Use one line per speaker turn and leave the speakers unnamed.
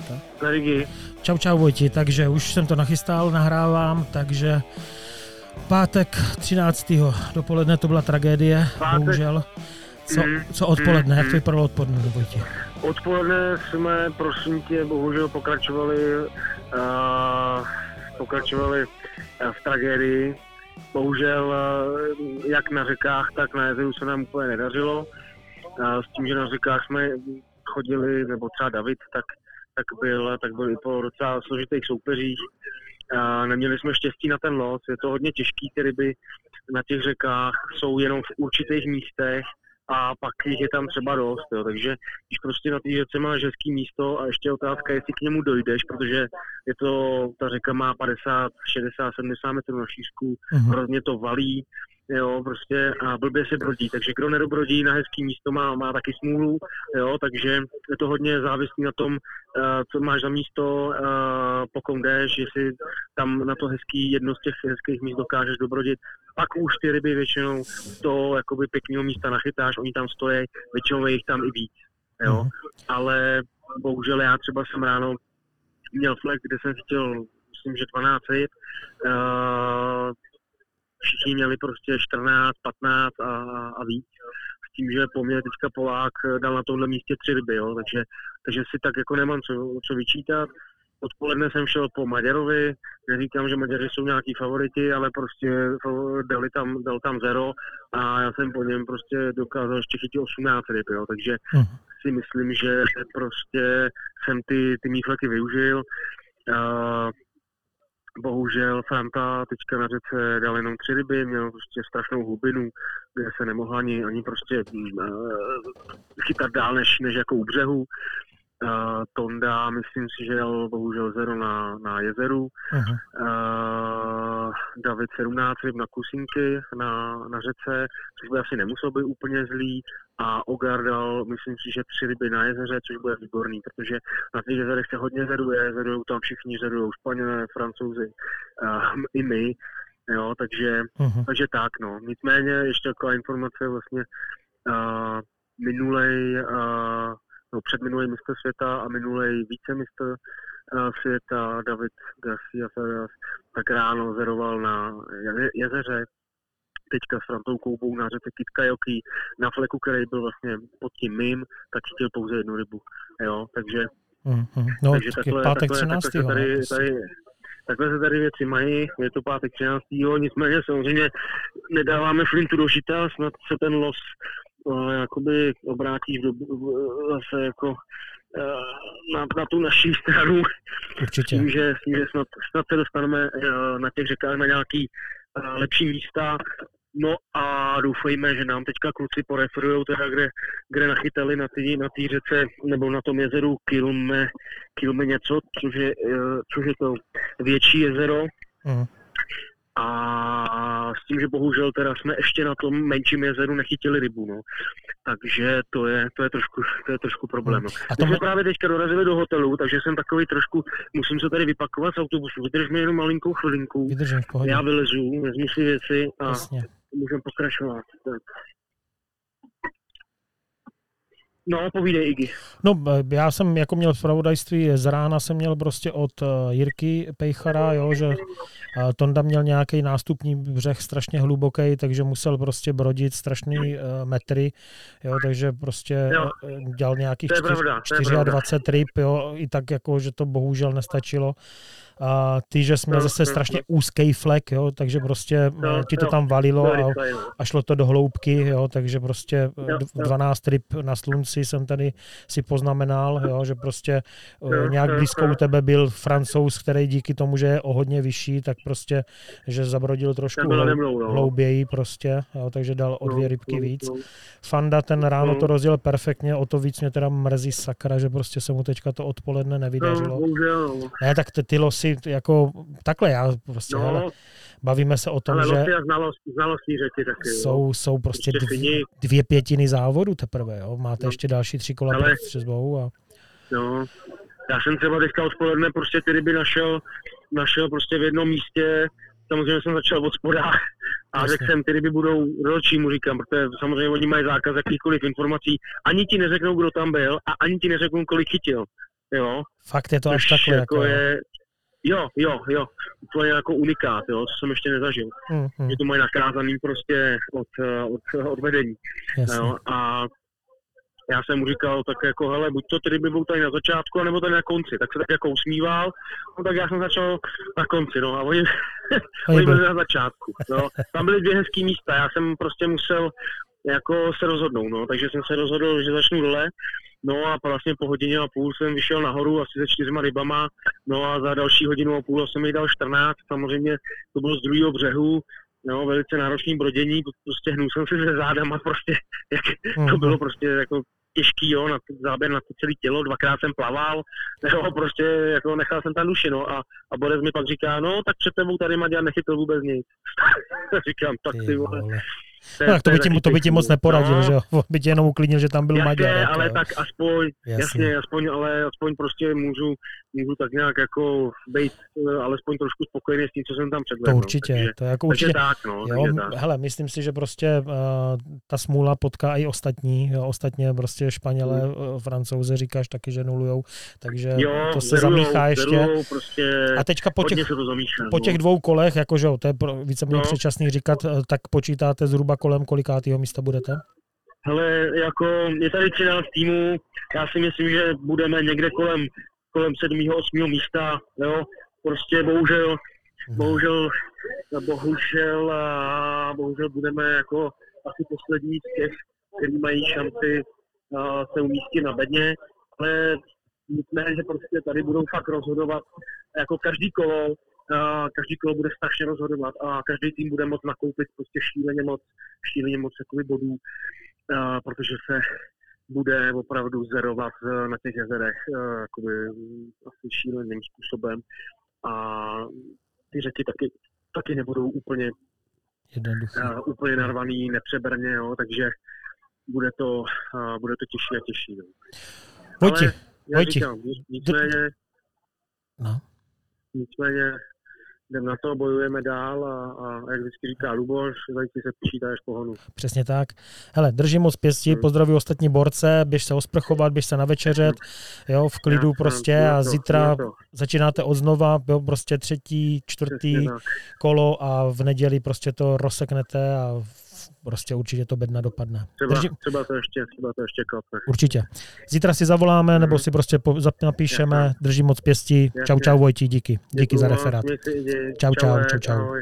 cesta.
Rigi.
Čau, čau Vojti, takže už jsem to nachystal, nahrávám, takže pátek 13. dopoledne to byla tragédie, pátek. bohužel. Co, mm, co odpoledne, jak to mm. vypadalo odpoledne, Vojti?
Odpoledne jsme, prosím tě, bohužel pokračovali, uh, pokračovali v tragédii. Bohužel uh, jak na řekách, tak na jezeru se nám úplně nedařilo. S tím, že na řekách jsme chodili, nebo třeba David, tak, tak, byl, tak byl i po docela složitých soupeřích. A neměli jsme štěstí na ten los, je to hodně těžký, ty ryby na těch řekách jsou jenom v určitých místech a pak jich je tam třeba dost, jo. takže když prostě na té řece máš hezký místo a ještě otázka, jestli k němu dojdeš, protože je to, ta řeka má 50, 60, 70 metrů na šířku, uh-huh. hrozně to valí, jo, prostě a blbě se brodí, takže kdo nedobrodí na hezký místo má, má taky smůlu, jo, takže je to hodně závislý na tom, uh, co máš za místo, uh, pokud jdeš, jestli tam na to hezký, jedno z těch hezkých míst dokážeš dobrodit, pak už ty ryby většinou z toho jakoby pěkného místa nachytáš, oni tam stojí, většinou je jich tam i víc, jo, mm. ale bohužel já třeba jsem ráno měl flek, kde jsem chtěl, myslím, že 12 ryb, uh, všichni měli prostě 14, 15 a, a víc. S tím, že po mně teďka Polák dal na tomhle místě tři ryby, jo, takže, takže si tak jako nemám co, co vyčítat. Odpoledne jsem šel po Maďarovi, neříkám, že Maďaři jsou nějaký favoriti, ale prostě dali tam, dal tam zero a já jsem po něm prostě dokázal ještě chytit 18 ryb, jo, takže uh si myslím, že prostě jsem ty, ty mýfleky využil. Uh, Bohužel Franta teďka na řece dal jenom tři ryby, měl prostě strašnou hlubinu, kde se nemohla ani, ani prostě uh, chytat dál než, než jako u břehu. Uh, Tonda, myslím si, že jel bohužel zero na, na jezeru. Uh-huh. Uh, David 17 ryb na kusinky na, na řece, což by asi nemusel být úplně zlý. A Ogar dal, myslím si, že tři ryby na jezeře, což bude výborný, protože na těch jezerech se hodně zeruje, zerují tam všichni, zerují Španělé, Francouzi, uh, i my. Jo, takže, uh-huh. takže tak, no. Nicméně ještě taková informace vlastně uh, minulej uh, no, minulý mistr světa a minulý vícemistr uh, světa David Garcia Ferraz, tak ráno zeroval na jezeře, teďka s Frantou Koubou na řece Kitkajoki, na fleku, který byl vlastně pod tím mým, tak chtěl pouze jednu rybu. Jo, takže,
mm-hmm. no, takže takhle, pátek takhle, 13. Takhle,
tady, tady, takhle se tady věci mají, je to pátek 13. Nicméně samozřejmě nedáváme flintu do žita, snad se ten los uh, jakoby obrátí v dobu, zase jako uh, na, na tu naší stranu.
Určitě.
Tím, že, tím, že snad, snad se dostaneme uh, na těch řekách na nějaký uh, lepší místa. No a doufejme, že nám teďka kluci poreferují teda, kde, kde nachytali na té na tý řece nebo na tom jezeru Kilme, Kilme něco, což je, což je to větší jezero. Uh-huh a tím, že bohužel teda jsme ještě na tom menším jezeru nechytili rybu, no. Takže to je, to je, trošku, to je trošku problém. No. A to... Jsme právě teďka dorazili do hotelu, takže jsem takový trošku, musím se tady vypakovat z autobusu. Vydrž mi jenom malinkou chvilinku.
Vydržím, v
Já vylezu, vezmu si věci a Jasně. můžeme pokračovat. Tak. No, povídej, Igi.
No, já jsem jako měl zpravodajství z rána, jsem měl prostě od uh, Jirky Pejchara, jo, že uh, Tonda měl nějaký nástupní břeh strašně hluboký, takže musel prostě brodit strašný uh, metry, jo, takže prostě jo. dělal nějakých 24 ryb, jo, i tak jako, že to bohužel nestačilo a ty, že jsme no, zase no, strašně no. úzký flek, jo, takže prostě no, ti to tam valilo a, a šlo to do hloubky, jo, takže prostě no, 12 ryb na slunci jsem tady si poznamenal, jo, že prostě no, nějak blízko u tebe byl francouz, který díky tomu, že je o hodně vyšší, tak prostě, že zabrodil trošku hlou, hlouběji prostě, jo, takže dal o dvě rybky víc. Fanda ten ráno to rozděl perfektně, o to víc mě teda mrzí sakra, že prostě se mu teďka to odpoledne nevydařilo. Ne, tak ty, ty losy jako takhle já prostě, no, hele, bavíme se o tom, ale že
znalosti, znalosti řeči taky,
jsou, jsou prostě dvě, dvě pětiny závodu teprve, jo? máte no. ještě další tři kola ale, před střezbou. A...
No, já jsem třeba teďka odpoledne prostě ty ryby našel, našel prostě v jednom místě, samozřejmě jsem začal od spoda a řekl jsem, ty ryby budou ročí, mu říkám, protože samozřejmě oni mají zákaz jakýchkoliv informací, ani ti neřeknou, kdo tam byl a ani ti neřeknou, kolik chytil. jo.
Fakt je to až takhle.
Jako, jako je, jo, jo, jo, úplně jako unikát, jo, co jsem ještě nezažil. Mm, mm. Že to mají nakázaný prostě od, od, od vedení. Jo, a já jsem mu říkal tak jako, hele, buď to tedy by byl tady na začátku, nebo tady na konci. Tak se tak jako usmíval, no tak já jsem začal na konci, no a oni, oni byli na začátku. No. Tam byly dvě hezký místa, já jsem prostě musel jako se rozhodnout, no, takže jsem se rozhodl, že začnu dole, no a vlastně po hodině a půl jsem vyšel nahoru asi se čtyřma rybama, no a za další hodinu a půl jsem mi dal 14, samozřejmě to bylo z druhého břehu, no, velice náročný brodění, prostě hnul jsem si se zádama, prostě, jak, to mhm. bylo prostě jako těžký, jo, na záběr na to celé tělo, dvakrát jsem plaval, jo, prostě jako nechal jsem tam duši, no, a, a Borec mi pak říká, no, tak před tebou tady Maďar nechytil vůbec nic. Říkám, tak ty vole.
To, no, tak to by, ti, to by ti moc neporadil, no, že jo? By tě jenom uklidnil, že tam byl
jasně,
Maďar.
Ale jo. tak aspoň, jasně. jasně, aspoň, ale aspoň prostě můžu, můžu tak nějak jako být eh, alespoň trošku spokojený s tím, co jsem tam předvedl.
To no. určitě,
takže,
to je jako určitě.
tak, no,
jo, tak. Hele, myslím si, že prostě uh, ta smůla potká i ostatní, jo, ostatně prostě Španělé, hmm. uh, Francouze říkáš taky, že nulujou, takže jo, to se zerujou, zamíchá ještě.
Zerujou, prostě
a teďka po těch,
zamíchá,
po těch
no.
dvou kolech, jakože to je víceméně no. předčasný říkat, tak počítáte zhruba kolem kolikátýho místa budete?
Hele, jako je tady 13 týmů, já si myslím, že budeme někde kolem, kolem 7. 8. místa, jo, prostě bohužel, mhm. bohužel, bohužel, a bohužel budeme jako asi poslední z těch, kteří mají šanci se umístit na bedně, ale nicméně, že prostě tady budou fakt rozhodovat jako každý kolo, každý kolo bude strašně rozhodovat a každý tým bude moct nakoupit prostě šíleně moc, šíleně moc jakoby bodů, protože se bude opravdu zerovat e, na těch jezerech e, jakoby asi šíleným způsobem a ty řeky taky, taky nebudou úplně Uh, úplně narvaný, nepřebrně, jo, takže bude to, uh, bude to těžší a těžší. No.
Vojti, Ale já Vojti.
Říkám, nicméně, no. nicméně jdeme na to, bojujeme dál a, a jak vždycky říká Luboš, zajci se počítá až pohonu.
Přesně tak. Hele, držím moc pěstí, hmm. pozdravuji ostatní borce, běž se osprchovat, běž se navečeřet, jo, v klidu Já, prostě a to, zítra začínáte od znova, jo, prostě třetí, čtvrtý kolo a v neděli prostě to rozseknete a prostě určitě to bedna dopadne.
Třeba, Držím... třeba, to, ještě, třeba to ještě klapne.
Určitě. Zítra si zavoláme, nebo si prostě po, napíšeme, držím moc pěstí. Čau, čau Vojti, díky. Díky za referát. Čau, čau, čau, čau. čau.